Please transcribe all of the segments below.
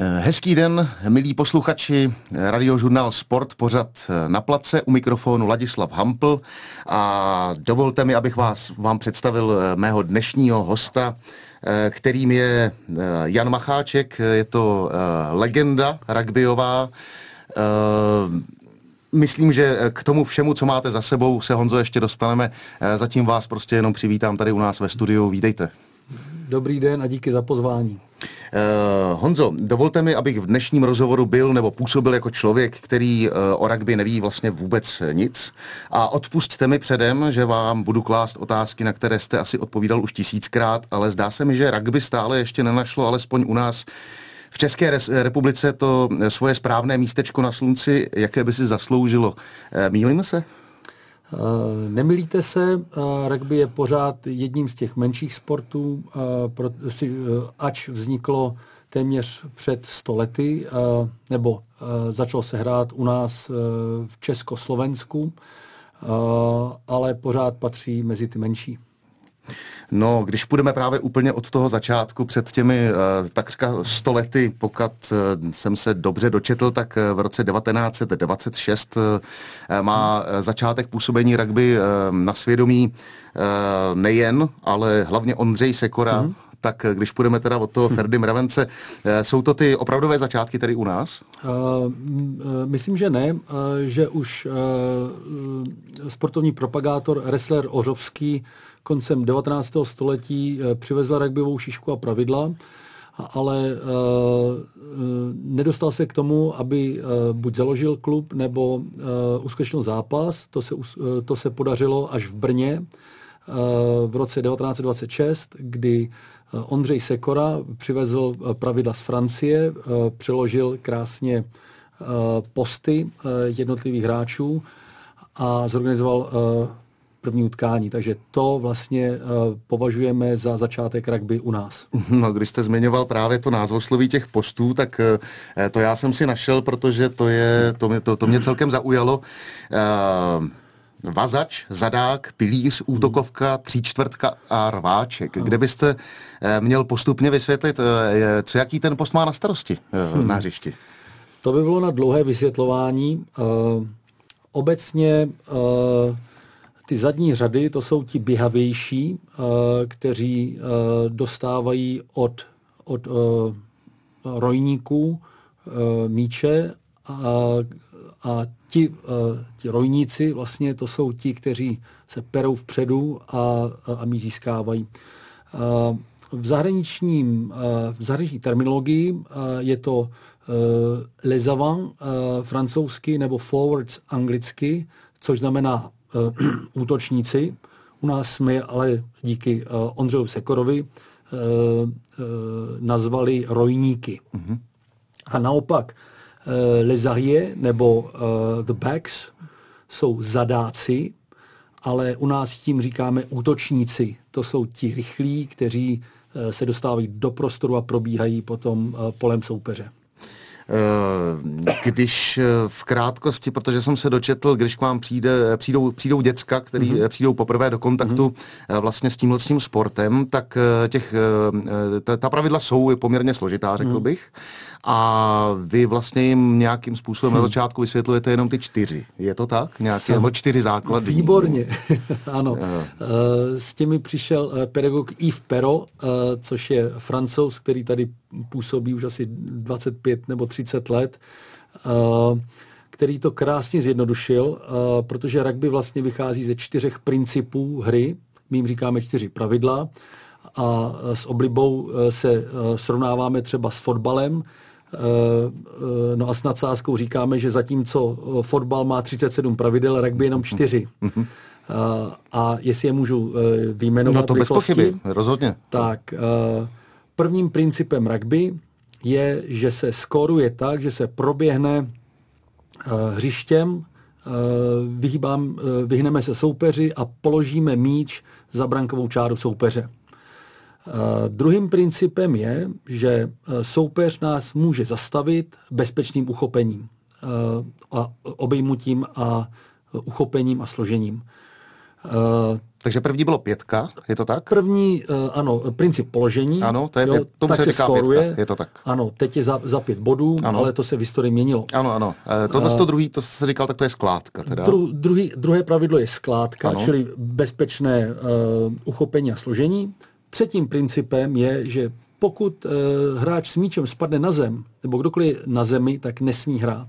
Hezký den, milí posluchači, radiožurnál Sport, pořad na place, u mikrofonu Ladislav Hampl a dovolte mi, abych vás vám představil mého dnešního hosta, kterým je Jan Macháček, je to legenda rugbyová, Myslím, že k tomu všemu, co máte za sebou, se Honzo ještě dostaneme. Zatím vás prostě jenom přivítám tady u nás ve studiu. Vítejte. Dobrý den a díky za pozvání. Uh, Honzo, dovolte mi, abych v dnešním rozhovoru byl nebo působil jako člověk, který uh, o rugby neví vlastně vůbec nic. A odpustte mi předem, že vám budu klást otázky, na které jste asi odpovídal už tisíckrát, ale zdá se mi, že rugby stále ještě nenašlo, alespoň u nás v České republice to svoje správné místečko na slunci, jaké by si zasloužilo. Mýlím se? Eh, nemilíte se, eh, rugby je pořád jedním z těch menších sportů, eh, ač vzniklo téměř před 100 lety, nebo začalo se hrát u nás v Československu, ale pořád patří mezi ty menší. No, když půjdeme právě úplně od toho začátku, před těmi uh, takřka stolety, pokud uh, jsem se dobře dočetl, tak uh, v roce 1926 uh, má uh, začátek působení rugby uh, na svědomí uh, nejen, ale hlavně Ondřej Sekora, mm-hmm tak když půjdeme teda od toho hm. Ferdy Mravence, jsou to ty opravdové začátky tady u nás? Uh, myslím, že ne, uh, že už uh, sportovní propagátor wrestler Ořovský koncem 19. století eh, přivezla rugbyovou šišku a pravidla, ale uh, nedostal se k tomu, aby buď založil klub nebo uskutečnil zápas. To se, to se podařilo až v Brně v roce 1926, kdy Ondřej Sekora přivezl pravidla z Francie, přeložil krásně posty jednotlivých hráčů a zorganizoval první utkání. Takže to vlastně uh, považujeme za začátek rugby u nás. No, když jste zmiňoval právě to názvosloví těch postů, tak uh, to já jsem si našel, protože to, je, to, mě, to, to mě celkem zaujalo. Uh, Vazač, zadák, pilíř, útokovka, tříčtvrtka a rváček. Kde byste měl postupně vysvětlit, co jaký ten post má na starosti hmm. na hřišti? To by bylo na dlouhé vysvětlování. Obecně ty zadní řady, to jsou ti běhavější, uh, kteří uh, dostávají od, od uh, rojníků míče a, a ti, ti rojníci vlastně to jsou ti, kteří se perou vpředu a, a míč získávají. V zahraničním, v zahraniční terminologii je to les avant francouzsky nebo forwards anglicky, což znamená útočníci. U nás jsme ale díky uh, Ondřeju Sekorovi uh, nazvali rojníky. Mm-hmm. A naopak les nebo the backs jsou zadáci, ale u nás tím říkáme útočníci. To jsou ti rychlí, kteří se dostávají do prostoru a probíhají potom polem soupeře. Eh, když eh, v krátkosti, protože jsem se dočetl, když k vám přijde, přijdou, přijdou děcka, který mm-hmm. přijdou poprvé do kontaktu mm-hmm. vlastně s tímhle s tím sportem, tak těch, ta, ta pravidla jsou poměrně složitá, řekl mm-hmm. bych. A vy vlastně jim nějakým způsobem hmm. na začátku vysvětlujete jenom ty čtyři. Je to tak? Nějaké nebo čtyři základy? Výborně, ano. S těmi přišel pedagog Yves Pero, což je francouz, který tady působí už asi 25 nebo 30 let, eh, který to krásně zjednodušil, eh, protože rugby vlastně vychází ze čtyřech principů hry, my jim říkáme čtyři pravidla a s oblibou eh, se srovnáváme třeba s fotbalem, No a s nadsázkou říkáme, že zatímco fotbal má 37 pravidel, rugby jenom 4. A jestli je můžu vyjmenovat No to bez pochyby, rozhodně. Tak Prvním principem rugby je, že se skoruje tak, že se proběhne hřištěm, vyhýbám, vyhneme se soupeři a položíme míč za brankovou čáru soupeře. Uh, druhým principem je, že soupeř nás může zastavit bezpečným uchopením uh, a obejmutím a uchopením a složením. Takže první bylo pětka, je to tak? První, ano, princip položení. Ano, to je, jo, tomu tak se, se říká skoruje. pětka, je to tak. Ano, teď je za, za pět bodů, ano. ale to se v historii měnilo. Ano, ano. Uh, tohle to druhý, to se říkal, tak to je skládka. Teda. Dru, druhý, druhé pravidlo je skládka, ano. čili bezpečné uh, uchopení a složení. Třetím principem je, že pokud uh, hráč s míčem spadne na zem, nebo kdokoliv na zemi, tak nesmí hrát.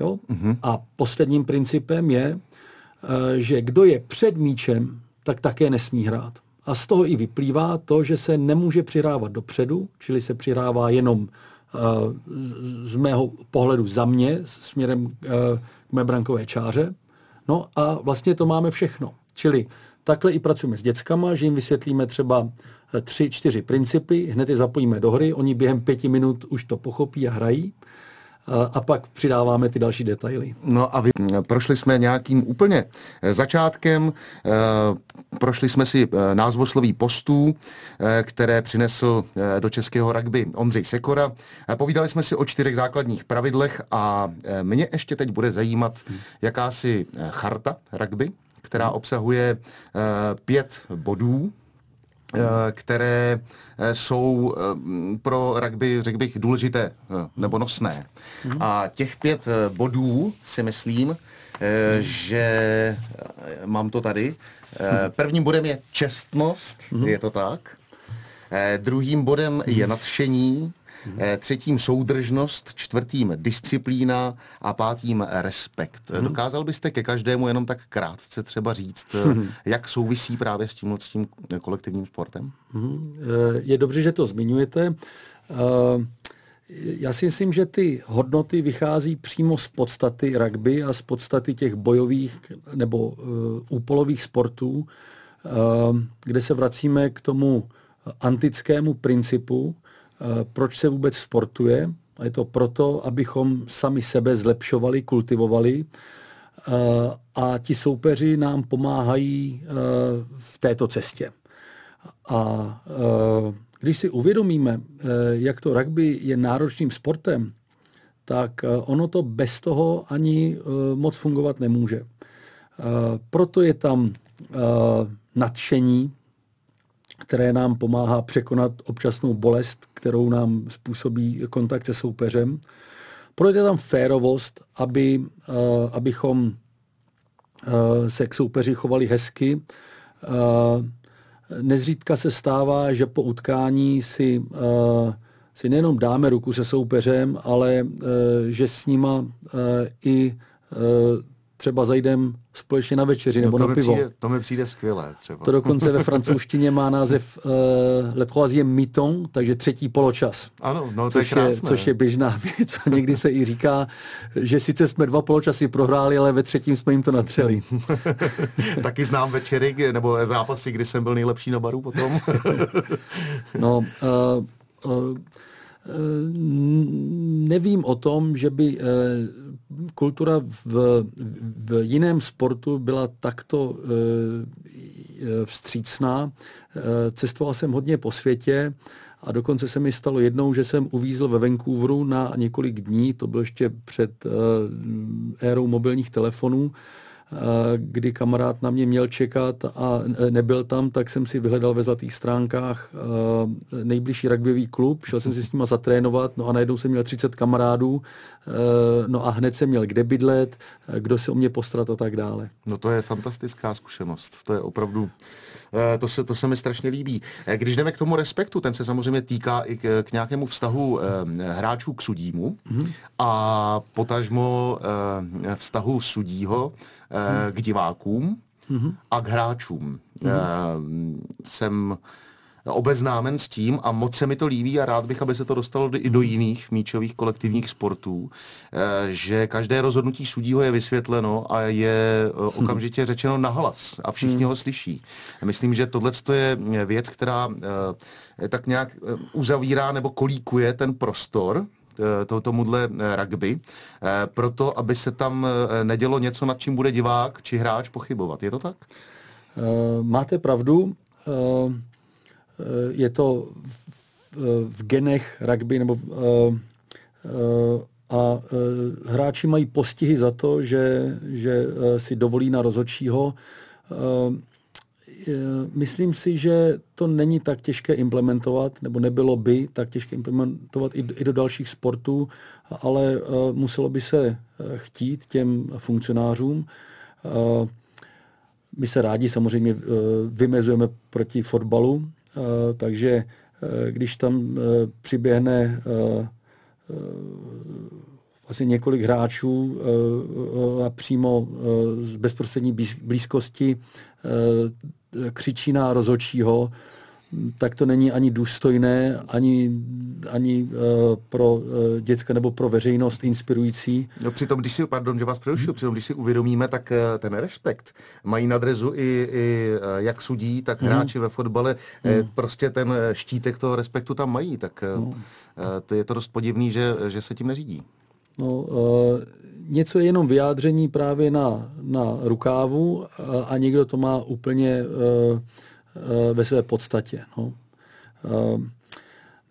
Jo? Uh-huh. A posledním principem je, Eh, že kdo je před míčem, tak také nesmí hrát. A z toho i vyplývá to, že se nemůže přihrávat dopředu, čili se přihrává jenom eh, z mého pohledu za mě, směrem eh, k mé brankové čáře. No a vlastně to máme všechno. Čili takhle i pracujeme s dětskama, že jim vysvětlíme třeba tři, čtyři principy, hned je zapojíme do hry, oni během pěti minut už to pochopí a hrají a pak přidáváme ty další detaily. No a vy, prošli jsme nějakým úplně eh, začátkem, eh, prošli jsme si eh, názvosloví postů, které přinesl do českého rugby Ondřej Sekora. Povídali jsme si o čtyřech základních pravidlech a mě ještě teď bude zajímat jakási charta rugby, která obsahuje pět bodů, Eh, které eh, jsou eh, pro rugby, řekl bych, důležité nebo nosné. A těch pět bodů si myslím, že mám to tady. Prvním bodem je čestnost, je to tak. Druhým bodem je nadšení. Třetím soudržnost, čtvrtým disciplína a pátým respekt. Mm-hmm. Dokázal byste ke každému jenom tak krátce třeba říct, mm-hmm. jak souvisí právě s tímhle s tím kolektivním sportem? Mm-hmm. Je dobře, že to zmiňujete. Já si myslím, že ty hodnoty vychází přímo z podstaty rugby a z podstaty těch bojových nebo uh, úpolových sportů, uh, kde se vracíme k tomu antickému principu, Eh, proč se vůbec sportuje. A je to proto, abychom sami sebe zlepšovali, kultivovali eh, a ti soupeři nám pomáhají eh, v této cestě. A když si uvědomíme, jak to rugby je náročným sportem, tak ono to bez toho ani moc fungovat nemůže. Proto je tam nadšení, které nám pomáhá překonat občasnou bolest, kterou nám způsobí kontakt se soupeřem. Projde tam férovost, aby, uh, abychom uh, se k soupeři chovali hezky. Uh, nezřídka se stává, že po utkání si, uh, si nejenom dáme ruku se soupeřem, ale uh, že s nima uh, i třeba zajdem společně na večeři no, nebo na pivo. Přijde, to mi přijde skvělé třeba. To dokonce ve francouzštině má název uh, Le troisième mi-temps, takže třetí poločas. Ano, no to což je krásné. Je, což je běžná věc. A někdy se i říká, že sice jsme dva poločasy prohráli, ale ve třetím jsme jim to natřeli. Taky znám večery nebo zápasy, kdy jsem byl nejlepší na baru potom. no, uh, uh, nevím o tom, že by kultura v, v jiném sportu byla takto vstřícná. Cestoval jsem hodně po světě a dokonce se mi stalo jednou, že jsem uvízl ve Vancouveru na několik dní, to bylo ještě před érou mobilních telefonů kdy kamarád na mě měl čekat a nebyl tam, tak jsem si vyhledal ve zlatých stránkách nejbližší rugbyový klub, šel jsem si s nima zatrénovat, no a najednou jsem měl 30 kamarádů, no a hned jsem měl kde bydlet, kdo se o mě postrat a tak dále. No to je fantastická zkušenost, to je opravdu, to se, to se mi strašně líbí. Když jdeme k tomu respektu, ten se samozřejmě týká i k, k nějakému vztahu hráčů k sudímu mm-hmm. a potažmo vztahu sudího hmm. k divákům hmm. a k hráčům. Hmm. Jsem obeznámen s tím a moc se mi to líbí a rád bych, aby se to dostalo i do jiných míčových kolektivních sportů, eh, že každé rozhodnutí sudího je vysvětleno a je okamžitě řečeno nahlas a všichni ho slyší. Myslím, že tohle je věc, která tak nějak uzavírá nebo kolíkuje ten prostor Eh, to, tomuhle eh, rugby, eh, proto, aby se tam nedělo něco, nad čím bude divák či hráč pochybovat. Je to tak? Máte pravdu. Je to v genech rugby, nebo a hráči mají postihy za to, že, že si dovolí na rozhodčího myslím si, že to není tak těžké implementovat, nebo nebylo by tak těžké implementovat i, i do dalších sportů, ale muselo by se chtít těm funkcionářům. My se rádi samozřejmě vymezujeme proti fotbalu, takže když tam přiběhne asi několik hráčů a přímo z bezprostřední blízkosti křičí na rozočího, tak to není ani důstojné, ani, ani uh, pro uh, děcka nebo pro veřejnost inspirující. No přitom, když si, pardon, že vás přerušil, hmm. přitom, když si uvědomíme, tak uh, ten respekt mají na drezu i, i uh, jak sudí, tak hmm. hráči ve fotbale, hmm. uh, prostě ten štítek toho respektu tam mají, tak uh, hmm. uh, to je to dost podivný, že, že se tím neřídí. No, uh, něco je jenom vyjádření právě na, na rukávu uh, a někdo to má úplně uh, uh, ve své podstatě. No. Uh,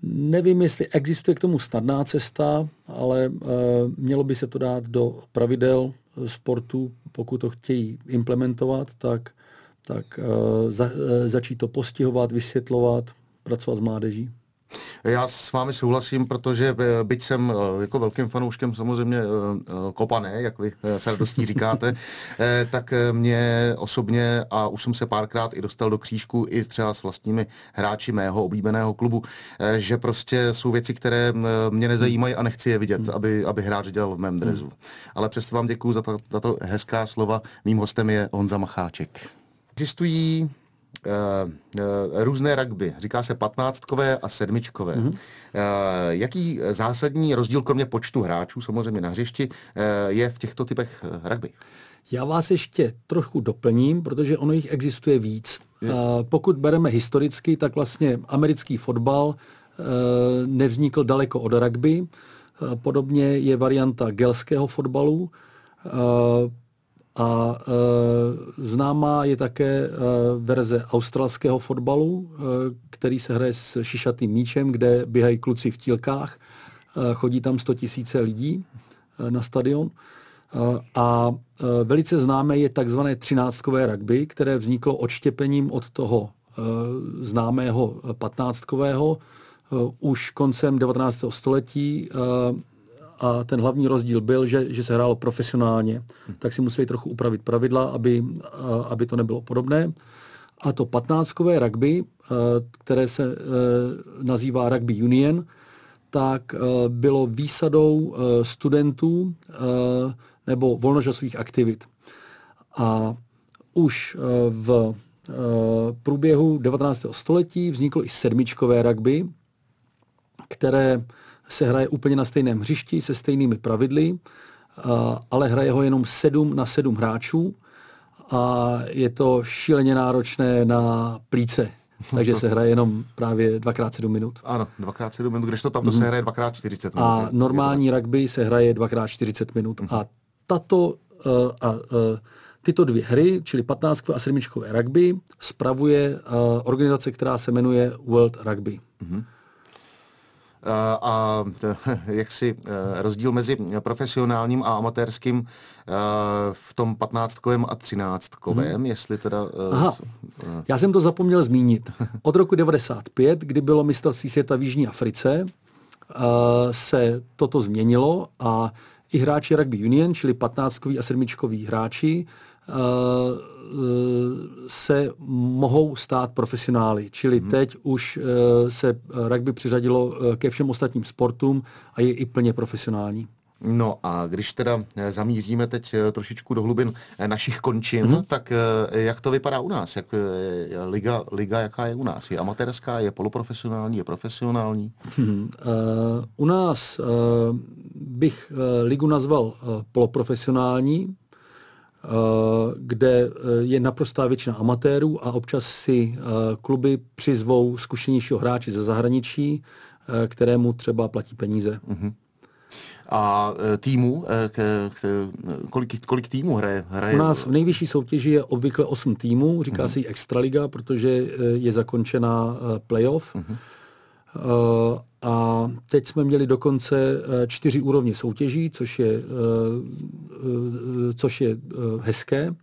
nevím, jestli existuje k tomu snadná cesta, ale uh, mělo by se to dát do pravidel sportu, pokud to chtějí implementovat, tak, tak uh, za, uh, začít to postihovat, vysvětlovat, pracovat s mládeží. Já s vámi souhlasím, protože eh, byť jsem eh, jako velkým fanouškem samozřejmě eh, kopané, jak vy se radostí říkáte, tak mě osobně, a už jsem se párkrát i dostal do křížku i třeba s vlastními hráči mého oblíbeného klubu, že prostě jsou věci, které mě nezajímají a nechci je vidět, aby, aby hráč dělal v mém drezu. Hmm. Ale přesto vám děkuji za tato hezká slova. Mým hostem je Honza Macháček. Existují různé rugby. Říká se patnáctkové a sedmičkové. Mm-hmm. Jaký zásadní rozdíl, kromě počtu hráčů, samozřejmě na hřišti, je v těchto typech rugby? Já vás ještě trochu doplním, protože ono jich existuje víc. Je. Pokud bereme historicky, tak vlastně americký fotbal nevznikl daleko od rugby. Podobně je varianta gelského fotbalu. A e, známá je také e, verze australského fotbalu, e, který se hraje s šišatým míčem, kde běhají kluci v tílkách. E, chodí tam 100 tisíce lidí e, na stadion. E, a e, velice známé je takzvané třináctkové rugby, které vzniklo odštěpením od toho e, známého patnáctkového e, už koncem 19. století a ten hlavní rozdíl byl, že, že se hrálo profesionálně, tak si museli trochu upravit pravidla, aby, aby to nebylo podobné. A to patnáctkové rugby, které se nazývá Rugby Union, tak bylo výsadou studentů nebo volnočasových aktivit. A už v průběhu 19. století vzniklo i sedmičkové rugby, které se hraje úplně na stejném hřišti se stejnými pravidly, ale hraje ho jenom 7 na 7 hráčů a je to šíleně náročné na plíce. Takže se hraje jenom právě dvakrát 7 minut. Ano, dvakrát 7 minut, když to tam to se mhm. hraje dvakrát 40 minut. A normální rugby se hraje dvakrát 40 minut. A tato uh, a, uh, tyto dvě hry, čili 15 a 7 rugby, spravuje uh, organizace, která se jmenuje World Rugby. Mm-hmm. Eh, a jak si eh, rozdíl mezi profesionálním a amatérským eh, v tom patnáctkovém a třináctkovém, hmm. jestli teda... Aha, já jsem to zapomněl zmínit. Od roku 95, kdy bylo mistrovství světa v Jižní Africe, se toto změnilo a i hráči rugby union, čili patnáctkoví a sedmičkoví hráči, se mohou stát profesionály. Čili hmm. teď už eh, se rugby přiřadilo eh, ke všem ostatním sportům a je i plně profesionální. No a když teda eh, zamíříme teď trošičku do hlubin našich končin, hmm. tak jak to vypadá u nás? Jak liga, liga, jaká je u nás? Je amatérská, je poloprofesionální, je profesionální? Hmm. Uh, u nás uh, bych uh, ligu nazval uh, poloprofesionální, Eh, kde eh, je naprostá většina amatérů a občas si eh, kluby přizvou zkušenějšího hráče ze zahraničí, kterému třeba platí peníze. Uh-huh. A týmu, kolik, kolik týmů hraje, hraje? U nás v nejvyšší soutěži je obvykle 8 týmů, říká uh-huh. se jí Extraliga, protože je zakončená playoff. Uh-huh. A teď jsme měli dokonce eh, čtyři úrovně soutěží, což je, eh, eh, což je hezké.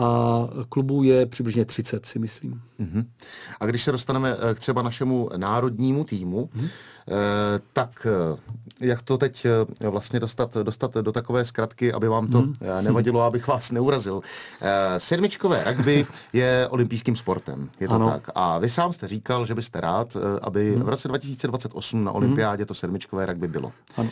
a klubů je přibližně 30, si myslím. Uh-huh. A když se dostaneme k třeba našemu národnímu týmu, uh-huh. tak jak to teď vlastně dostat, dostat do takové zkratky, aby vám to uh-huh. nevadilo, abych vás neurazil. Sedmičkové rugby je olympijským sportem, je to ano. tak. A vy sám jste říkal, že byste rád, aby uh-huh. v roce 2028 na olympiádě to sedmičkové rugby bylo. Ano.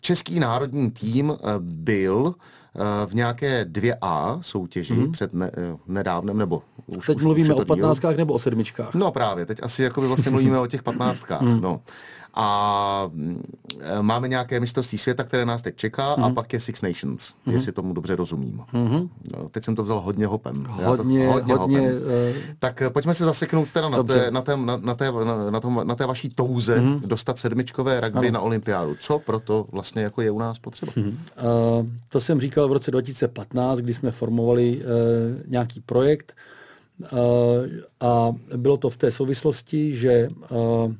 Český národní tým byl Eh, v nějaké 2A soutěži mm-hmm. před ne, eh, nedávnem, nebo už Teď už, mluvíme už o patnáctkách nebo o sedmičkách? No právě, teď asi jako by vlastně mluvíme o těch patnáctkách. Mm. No a mm, máme nějaké mistrovství světa, které nás teď čeká mm. a mhm. pak je Six Nations, mm. jestli tomu dobře rozumím. Mm. No, teď jsem to vzal hodně hopem. Hodně, to, hodně, hodně hopem. Uh... Tak eh, pojďme se zaseknout teda na té, na, té, na, na, té, na, na, tom, na té vaší touze mm. dostat sedmičkové rugby ano. na olympiádu. Co proto vlastně jako je u nás potřeba? Mm. Uh, to jsem říkal v roce 2015, kdy jsme formovali uh, nějaký projekt uh, a bylo to v té souvislosti, že uh,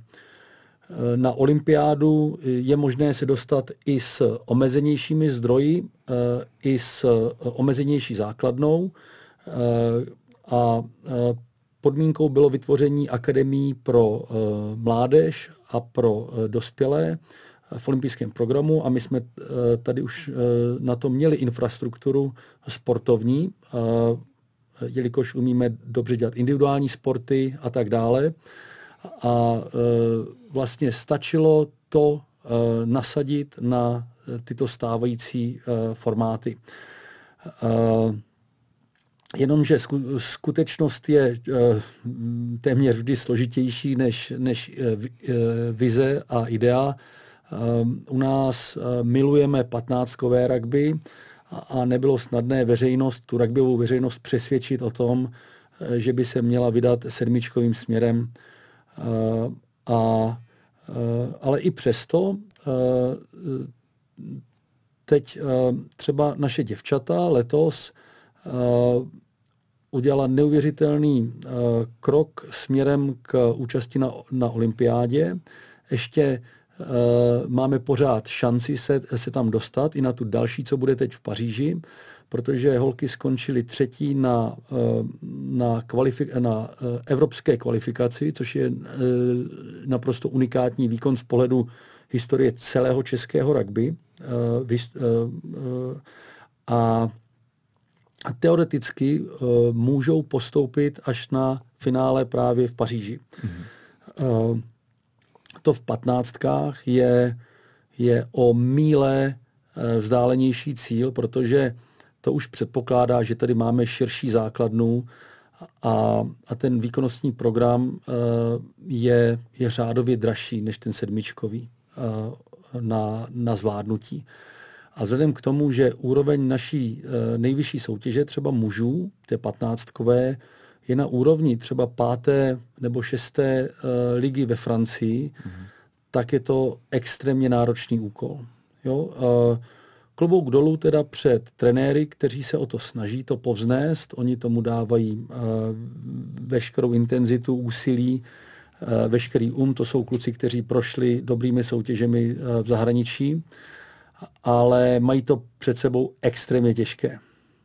na olympiádu je možné se dostat i s omezenějšími zdroji, eh, i s eh, omezenější základnou eh, a podmínkou bylo vytvoření akademií pro mládež a pro dospělé v olympijském programu. A my jsme tady už na to měli infrastrukturu sportovní, jelikož umíme dobře dělat individuální sporty a tak dále a e, vlastně stačilo to e, nasadit na e, tyto stávající formáty. Jenomže skutečnost je téměř vždy složitější než, než vize a idea. U nás milujeme patnáctkové rugby a nebylo snadné veřejnost, tu rugbyovou veřejnost přesvědčit o tom, že by se měla vydat sedmičkovým směrem a, ale i přesto teď třeba naše děvčata letos udělala neuvěřitelný krok směrem k účasti na, na olympiádě. Ještě máme pořád šanci se, se tam dostat i na tu další, co bude teď v Paříži protože holky skončily třetí na, eh, na, kvalifik- na eh, evropské kvalifikaci, což je eh, naprosto unikátní výkon z pohledu historie celého českého rugby. A teoreticky můžou postoupit až na finále právě v Paříži. Mm-hmm. To v patnáctkách je, je o míle vzdálenější cíl, protože to už předpokládá, že tady máme širší základnu a, a ten výkonnostní program uh, je, je řádově dražší než ten sedmičkový uh, na, na zvládnutí. A vzhledem k tomu, že úroveň naší uh, nejvyšší soutěže, třeba mužů, té patnáctkové, je na úrovni třeba páté nebo šesté ligy ve Francii, mm-hmm. tak je to extrémně náročný úkol. Jo? Uh, Klobouk dolů teda před trenéry, kteří se o to snaží to povznést. Oni tomu dávají uh, veškerou intenzitu, úsilí, uh, veškerý um. To jsou kluci, kteří prošli dobrými soutěžemi uh, v zahraničí, ale mají to před sebou extrémně těžké.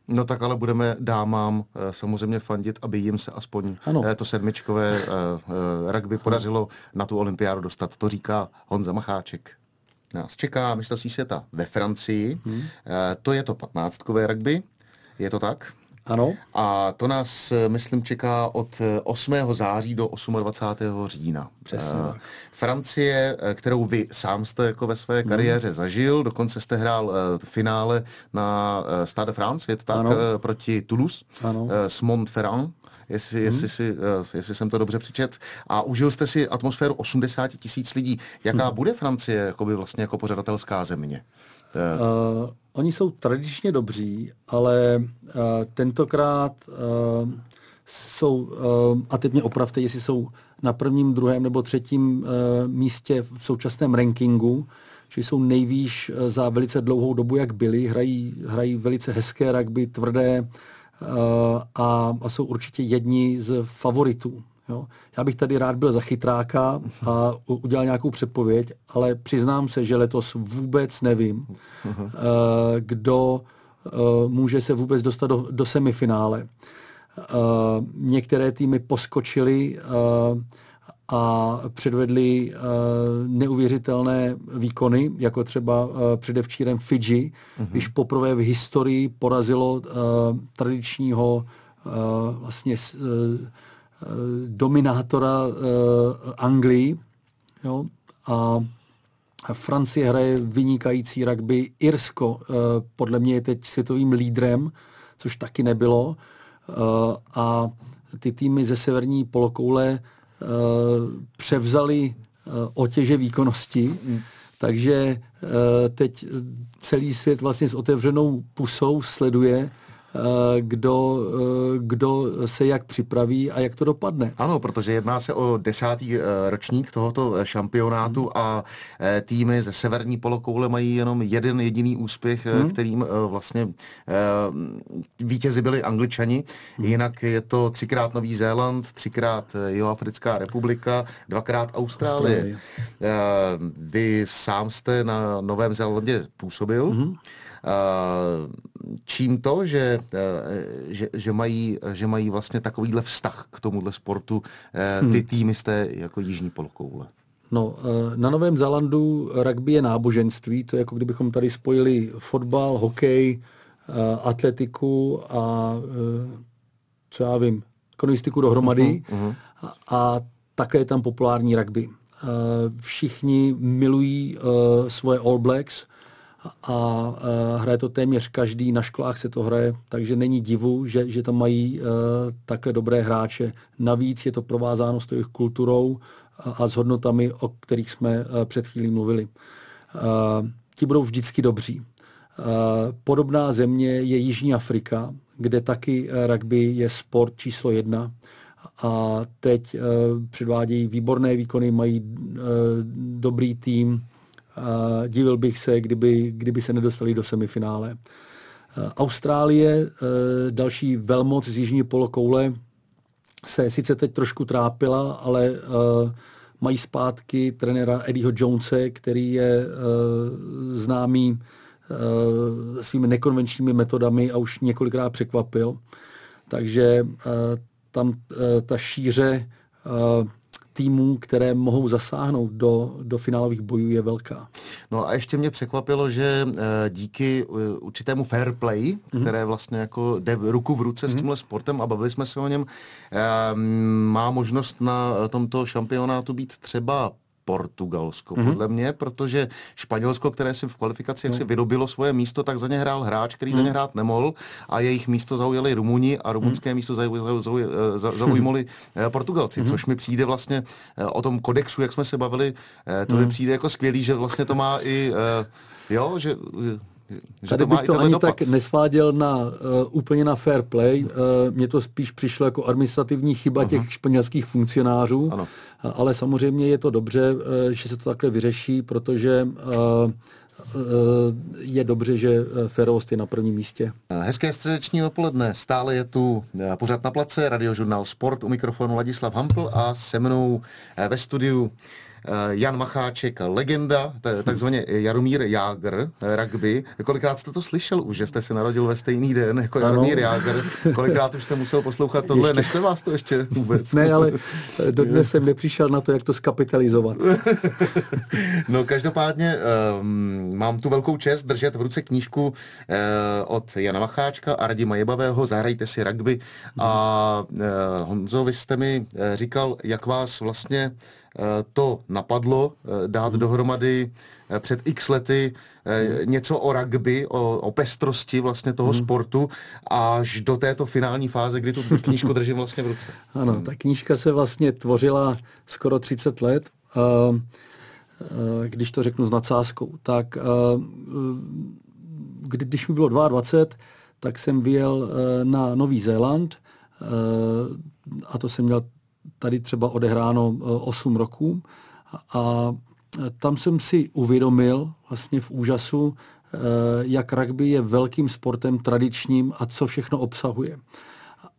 No tak ale budeme dámám samozřejmě fandit, aby jim se aspoň ano. to sedmičkové rugby podařilo na tu olympiádu dostat. To říká Honza Macháček nás čeká mistrovství světa ve Francii. Hmm. To je to patnáctkové rugby, je to tak? Ano. A to nás, eh, myslím, čeká od 8. Eh, září do 28. října. Přesně tak. Francie, kterou vy sám jste jako ve své hmm. kariéře hmm. zažil, dokonce jste hrál finále na Stade de France, je to tak, ano. proti Toulouse, ano. s Montferrand jestli, hmm. jestli, si, eh, jestli jsem to dobře přečet. A užil jste si atmosféru 80 tisíc lidí. Jaká hmm. bude Francie jakoby vlastně jako pořadatelská země? Uh, oni jsou tradičně dobří, ale uh, tentokrát uh, jsou, uh, a teď mě opravte, jestli jsou na prvním, druhém nebo třetím uh, místě v současném rankingu, že jsou nejvýš za velice dlouhou dobu, jak byli. Hrají, hrají velice hezké rugby, tvrdé, a, a jsou určitě jedni z favoritů. Jo. Já bych tady rád byl za chytráka a udělal nějakou předpověď, ale přiznám se, že letos vůbec nevím, uh-huh. kdo může se vůbec dostat do, do semifinále. Některé týmy poskočily a předvedli neuvěřitelné výkony, jako třeba předevčírem Fidži, mm-hmm. když poprvé v historii porazilo tradičního vlastně dominátora Anglii. Jo? A Francie hraje vynikající rugby. Irsko podle mě je teď světovým lídrem, což taky nebylo. A ty týmy ze severní polokoule Eh, převzali eh, otěže výkonnosti, mm. takže eh, teď celý svět vlastně s otevřenou pusou sleduje, Eh, kdo, eh, kdo se jak připraví a jak to dopadne. Ano, protože jedná se o desátý eh, ročník tohoto šampionátu hmm. a týmy ze severní polokoule mají jenom jeden jediný úspěch, hmm. kterým vlastně vítězi byli angličani. Hmm. Jinak je to třikrát Nový Zéland, třikrát Jihoafrická republika, dvakrát Austrálie. Austrálie. Vy sám jste na Novém Zélandě působil. Hmm. Čím to, že, že, že, mají, že mají vlastně takovýhle vztah k tomuhle sportu ty hmm. týmy z té jako jižní polokoule? No, na Novém Zélandu rugby je náboženství, to je jako kdybychom tady spojili fotbal, hokej, atletiku a co já vím, konistiku dohromady uh-huh, uh-huh. a také je tam populární rugby. Všichni milují svoje All Blacks, a hraje to téměř každý, na školách se to hraje, takže není divu, že, že tam mají uh, takhle dobré hráče. Navíc je to provázáno s jejich kulturou a, s hodnotami, o kterých jsme uh, před chvílí mluvili. Uh, ti budou vždycky dobří. Podobná země je Jižní Afrika, kde taky rugby je sport číslo jedna a teď předvádějí výborné výkony, mají dobrý tým, divil bych se, kdyby, kdyby se nedostali do semifinále. Austrálie, další velmoc z jižní polokoule, se sice teď trošku trápila, ale mají zpátky trenéra Eddieho Jonese, který je známý svými nekonvenčními metodami a už několikrát překvapil. Takže tam ta šíře týmů, které mohou zasáhnout do, do finálových bojů, je velká. No a ještě mě překvapilo, že eh, díky eh, určitému fair play, mm-hmm. které vlastně jako jde ruku v ruce mm-hmm. s mhm. tímhle sportem a bavili jsme se o něm, eh, má možnost na tomto šampionátu být třeba Portugalsko, mm-hmm. podle mě, protože Španělsko, které si v kvalifikaci mm. si vydobilo svoje místo, tak za ně hrál hráč, který mm. za ně hrát nemohl a jejich místo zaujali Rumuni a rumunské mm. místo zaujmuli eh, Portugalci, mm. což mi přijde vlastně eh, o tom kodexu, jak jsme se bavili, eh, to mm. mi přijde jako skvělý, že vlastně to má i, jo, že že Tady to bych to ani dopad. tak nesváděl na uh, úplně na fair play. Uh, mně to spíš přišlo jako administrativní chyba uh-huh. těch španělských funkcionářů, ano. Uh, ale samozřejmě je to dobře, uh, že se to takhle vyřeší, protože uh, je dobře, že férovost je na prvním místě. Hezké středeční dopoledne. Stále je tu pořád na place, radiožurnál Sport, u mikrofonu Ladislav Hampl a se mnou ve studiu Jan Macháček, legenda, takzvaně Jaromír Jágr, eh, rugby. Kolikrát jste to slyšel už, že jste se narodil ve stejný den jako Jaromír Jágr? Kolikrát už jste musel poslouchat tohle? Ještě. Nešte vás to ještě vůbec? Ne, ale dodnes jsem nepřišel na to, jak to skapitalizovat. no každopádně um, mám tu velkou čest držet v ruce knížku uh, od Jana Macháčka a Radima Jebavého Zahrajte si rugby. A uh, Honzo, vy jste mi říkal, jak vás vlastně to napadlo eh, dát dohromady eh, před x lety něco o rugby, o, o pestrosti vlastně toho hmm. sportu až do této finální fáze, kdy tu knížku držím vlastně v ruce. Ano, ta knížka se vlastně tvořila skoro 30 let. Když to řeknu s nadsázkou, tak když mi bylo 22, tak jsem vyjel na Nový Zéland a to jsem měl tady třeba odehráno 8 e, roků a tam jsem si uvědomil vlastně v úžasu, e, jak rugby je velkým sportem tradičním a co všechno obsahuje.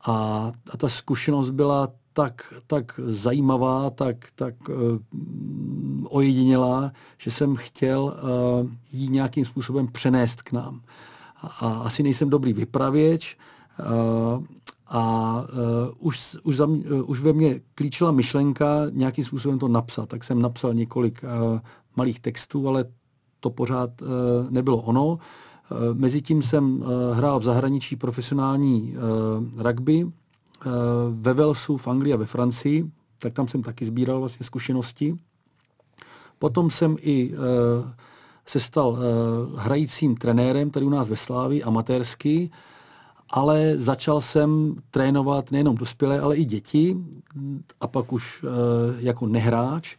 A, a ta zkušenost byla tak, tak zajímavá, tak, tak uh, ojedinělá, že jsem chtěl uh, ji nějakým způsobem přenést k nám. a asi nejsem dobrý vypravěč a uh, už, už, za mě, uh, už ve mně klíčila myšlenka nějakým způsobem to napsat. Tak jsem napsal několik uh, malých textů, ale to pořád uh, nebylo ono. Uh, Mezitím jsem uh, hrál v zahraničí profesionální uh, rugby uh, ve Walesu, v Anglii a ve Francii, tak tam jsem taky sbíral vlastně zkušenosti. Potom jsem i se stal hrajícím trenérem tady u nás ve Slávi, amatérsky, ale začal jsem trénovat nejenom dospělé, ale i děti a pak už uh, jako nehráč.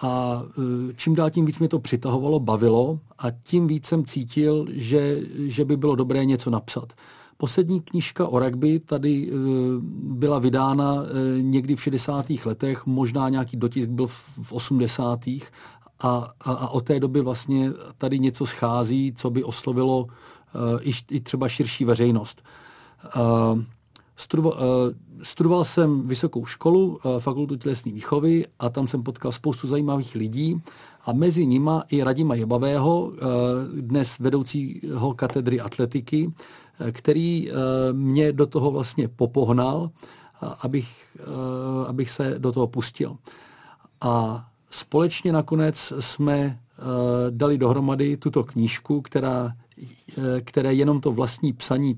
A uh, čím dál tím víc mě to přitahovalo, bavilo a tím víc jsem cítil, že, že by bylo dobré něco napsat. Poslední knížka o rugby tady byla vydána někdy v 60. letech, možná nějaký dotisk byl v 80. A, a, a od té doby vlastně tady něco schází, co by oslovilo i, i třeba širší veřejnost. Studoval, studoval jsem vysokou školu, fakultu tělesné výchovy a tam jsem potkal spoustu zajímavých lidí a mezi nima i Radima Jebavého, dnes vedoucího katedry atletiky, který mě do toho vlastně popohnal, abych, abych se do toho pustil. A společně nakonec jsme dali dohromady tuto knížku, která, které jenom to vlastní psaní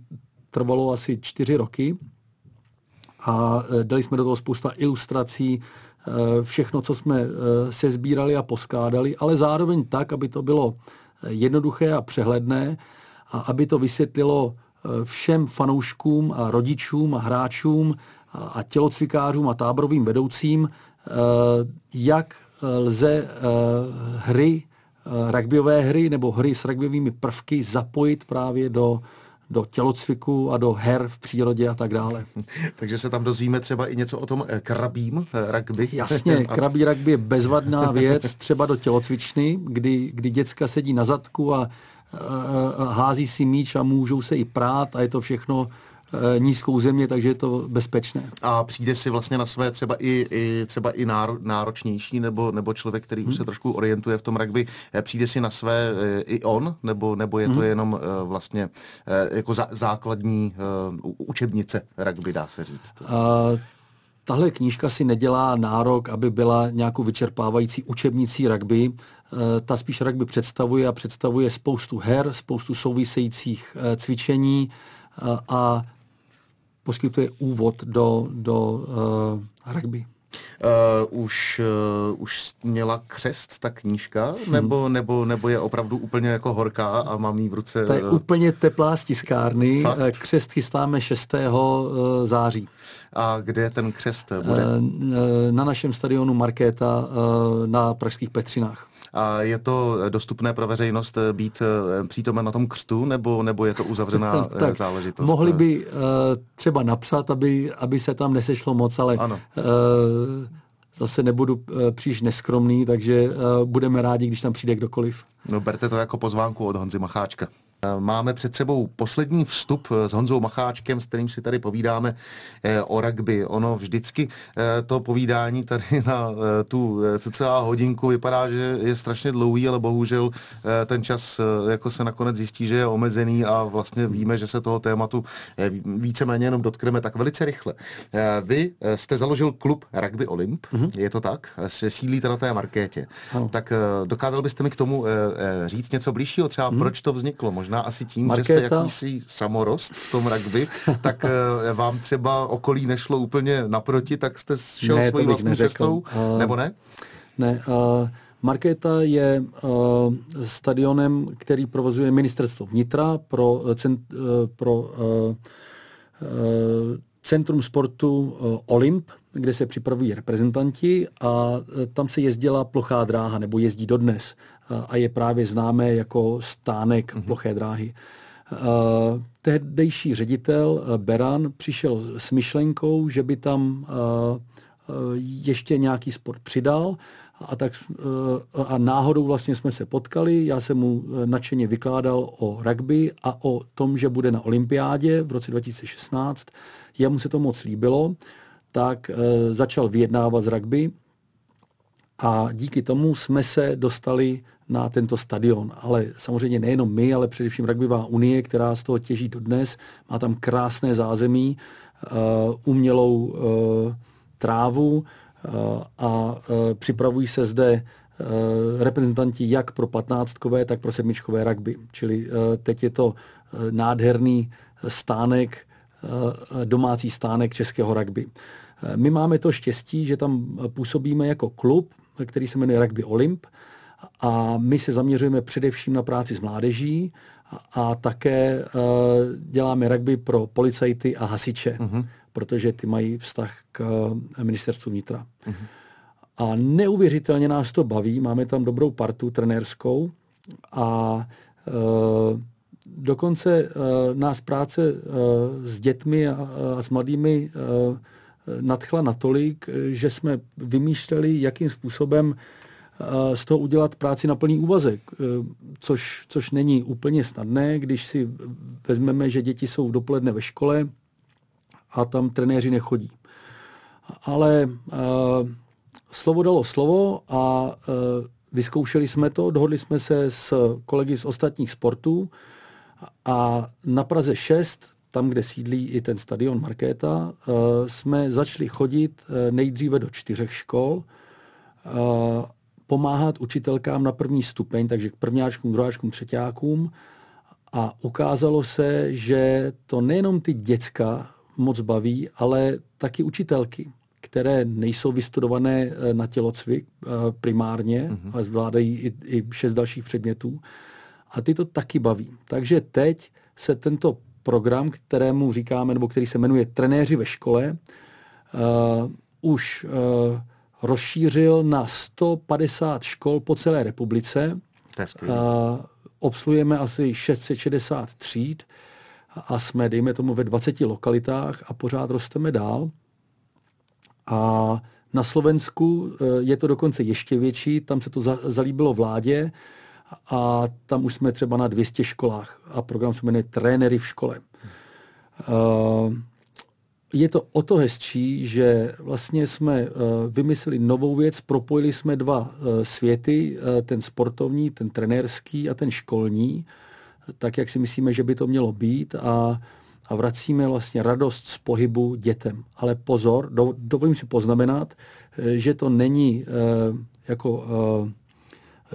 trvalo asi čtyři roky. A dali jsme do toho spousta ilustrací, všechno, co jsme se sbírali a poskádali, ale zároveň tak, aby to bylo jednoduché a přehledné a aby to vysvětlilo všem fanouškům a rodičům a hráčům a tělocvikářům a táborovým vedoucím, jak lze hry, rugbyové hry nebo hry s rugbyovými prvky zapojit právě do, do tělocviku a do her v přírodě a tak dále. Takže se tam dozvíme třeba i něco o tom eh, krabím eh, rugby. Jasně, krabí rugby je bezvadná věc, třeba do tělocvičny, kdy, kdy děcka sedí na zadku a, a, a hází si míč a můžou se i prát a je to všechno Eh, nízkou země, takže je to bezpečné. A přijde si vlastně na své třeba i, i třeba i náročnější, nebo, nebo člověk, který hmm. už se trošku orientuje v tom rugby, eh, přijde si na své eh, i on, nebo, nebo je to hmm. jenom vlastně jako zá, základní učebnice rugby, dá se říct? A... Tahle knížka si nedělá nárok, aby byla nějakou vyčerpávající učebnicí rugby. Ta spíš rugby představuje a představuje spoustu her, spoustu souvisejících cvičení a poskytuje úvod do, do uh, rugby. Uh, už, uh, už měla křest ta knížka, hmm. nebo, nebo, nebo je opravdu úplně jako horká a mám ji v ruce? To je uh, úplně teplá z tiskárny. Fakt? Křest chystáme 6. září. A kde ten křest bude? Na našem stadionu Markéta na Pražských Petřinách. A je to dostupné pro veřejnost eh, být eh, přítomen na tom křtu, nebo, nebo je to uzavřená eh, tak, záležitost? Mohli by třeba napsat, aby, aby se tam nesešlo moc, ale ano. Zase nebudu příliš neskromný, takže budeme rádi, když tam přijde kdokoliv. No berte to jako pozvánku od Honzy Macháčka. Máme před sebou poslední vstup s Honzou Macháčkem, s kterým si tady povídáme eh, o rugby. Ono vždycky eh, to povídání tady na eh, tu cca hodinku vypadá, že je strašně dlouhý, ale bohužel ten čas jako se nakonec zjistí, že je omezený a vlastně víme, že se toho tématu víceméně jenom dotkneme tak velice rychle. Vy jste založil klub Rugby Olymp, mm-hmm. je to tak? Sídlíte na té markétě. Ano. Tak dokázal byste mi k tomu říct něco blížšího, třeba mm-hmm. proč to vzniklo? Možná možná asi tím, Markéta. že jste jakýsi samorost v tom rugby, tak eh, vám třeba okolí nešlo úplně naproti, tak jste šel ne, svojí vlastní neřekl. cestou, uh, nebo ne? Ne, uh, Markéta je uh, stadionem, který provozuje ministerstvo vnitra pro, cent, uh, pro uh, uh, Centrum sportu uh, Olymp, kde se připravují reprezentanti a uh, tam se jezdila plochá dráha, nebo jezdí dodnes a je právě známé jako stánek mm-hmm. ploché dráhy. Tehdejší ředitel Beran přišel s myšlenkou, že by tam ještě nějaký sport přidal a, tak, a náhodou vlastně jsme se potkali, já jsem mu nadšeně vykládal o rugby a o tom, že bude na olympiádě v roce 2016. Jemu se to moc líbilo, tak začal vyjednávat z rugby A díky tomu jsme se dostali na tento stadion. Ale samozřejmě nejenom my, ale především Rugbyová unie, která z toho těží dodnes. Má tam krásné zázemí, uh, umělou uh, trávu uh, a připravují se zde reprezentanti jak pro patnáctkové, tak pro sedmičkové rugby. Čili teď je to nádherný stánek, domácí stánek českého rugby. My máme to štěstí, že tam působíme jako klub, který se jmenuje Rugby Olymp a my se zaměřujeme především na práci s mládeží a, a také uh, děláme rugby pro policajty a hasiče, uh-huh. protože ty mají vztah k uh, ministerstvu vnitra. Uh-huh. A neuvěřitelně nás to baví, máme tam dobrou partu trenérskou a uh, dokonce uh, nás práce uh, s dětmi a, a s mladými uh, nadchla natolik, že jsme vymýšleli, jakým způsobem eh, z toho udělat práci na plný úvazek, eh, což, což není úplně snadné, když si vezmeme, že děti jsou dopoledne ve škole a tam trenéři nechodí. Ale uh, slovo dalo slovo a vyzkoušeli jsme to, dohodli jsme se s kolegy z ostatních sportů a na Praze 6 tam, kde sídlí i ten stadion Markéta, eh, jsme začali chodit eh, nejdříve do čtyřech škol, eh, pomáhat učitelkám na první stupeň, takže k prvňáčkům, druháčkům, třetíákům. A ukázalo se, že to nejenom ty děcka moc baví, ale taky učitelky, které nejsou vystudované na tělocvik primárně, mm-hmm. ale zvládají i, i šest dalších předmětů. A ty to taky baví. Takže teď se tento program, kterému říkáme, nebo který se jmenuje Trenéři ve škole, uh, už uh, rozšířil na 150 škol po celé republice. Uh, obsluhujeme asi 660 tříd a jsme, dejme tomu, ve 20 lokalitách a pořád rosteme dál. A na Slovensku je to dokonce ještě větší, tam se to zalíbilo vládě a tam už jsme třeba na 200 školách a program se jmenuje Trénery v škole. Uh, je to o to hezčí, že vlastně jsme uh, vymysleli novou věc, propojili jsme dva uh, světy, ten sportovní, ten trenérský a ten školní, tak jak si myslíme, že by to mělo být a, a vracíme vlastně radost z pohybu dětem. Ale pozor, do, dovolím si poznamenat, že to není jako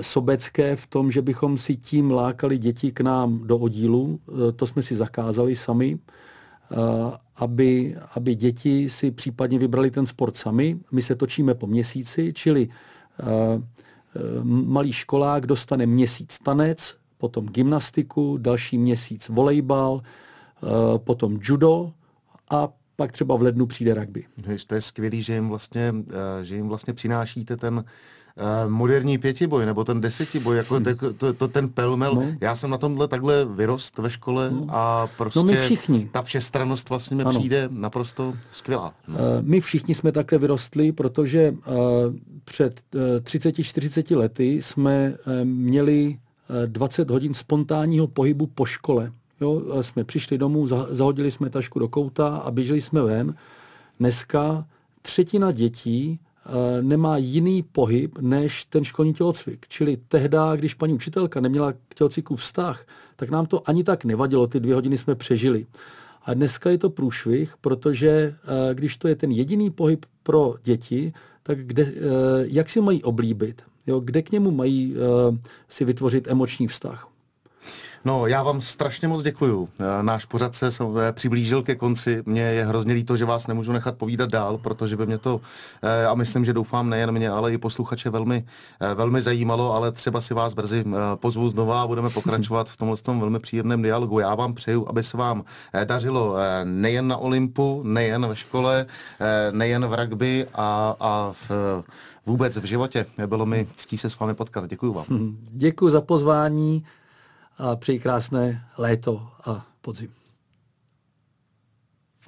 sobecké v tom, že bychom si tím lákali děti k nám do oddílu. To jsme si zakázali sami, aby, aby děti si případně vybrali ten sport sami. My se točíme po měsíci, čili e, malý školák dostane měsíc tanec, potom gymnastiku, další měsíc volejbal, potom judo a pak třeba v lednu přijde rugby. To je skvělý, že jim vlastně, že jim vlastně přinášíte ten moderní pětiboj nebo ten desetiboj, jako te, to, to, ten pelmel. No. Já jsem na tomhle takhle vyrost ve škole no. a prostě no my všichni. ta všestranost vlastně mi přijde naprosto skvělá. No. My všichni jsme takhle vyrostli, protože uh, před uh, 30-40 lety jsme měli uh, 20 hodin spontánního pohybu po škole. Jo, jsme přišli domů, zahodili jsme tašku do kouta a běželi jsme ven. Dneska třetina dětí Eh, nemá jiný pohyb než ten školní tělocvik. Čili tehdy, když paní učitelka neměla k tělocviku vztah, tak nám to ani tak nevadilo, ty dvě hodiny jsme přežili. A dneska je to průšvih, protože eh, když to je ten jediný pohyb pro děti, tak kde, eh, jak si mají oblíbit? Jo, kde k němu mají si vytvořit emoční vztah? No, já vám strašně moc děkuju. Eh, náš pořad se přiblížil ke konci. Mně je hrozně líto, že vás nemůžu nechat povídat dál, protože by mě to, eh, a myslím, že doufám nejen mě, ale i posluchače velmi, eh, velmi zajímalo, ale třeba si vás brzy pozvu znova a budeme pokračovat v tomhle tom velmi příjemném dialogu. Já vám přeju, aby se vám dařilo nejen na Olympu, nejen ve škole, nejen v rugby a, a v vůbec v životě. Bylo mi ctí se s vámi potkat. Děkuji vám. Děkuji za pozvání a přeji krásné léto a podzim.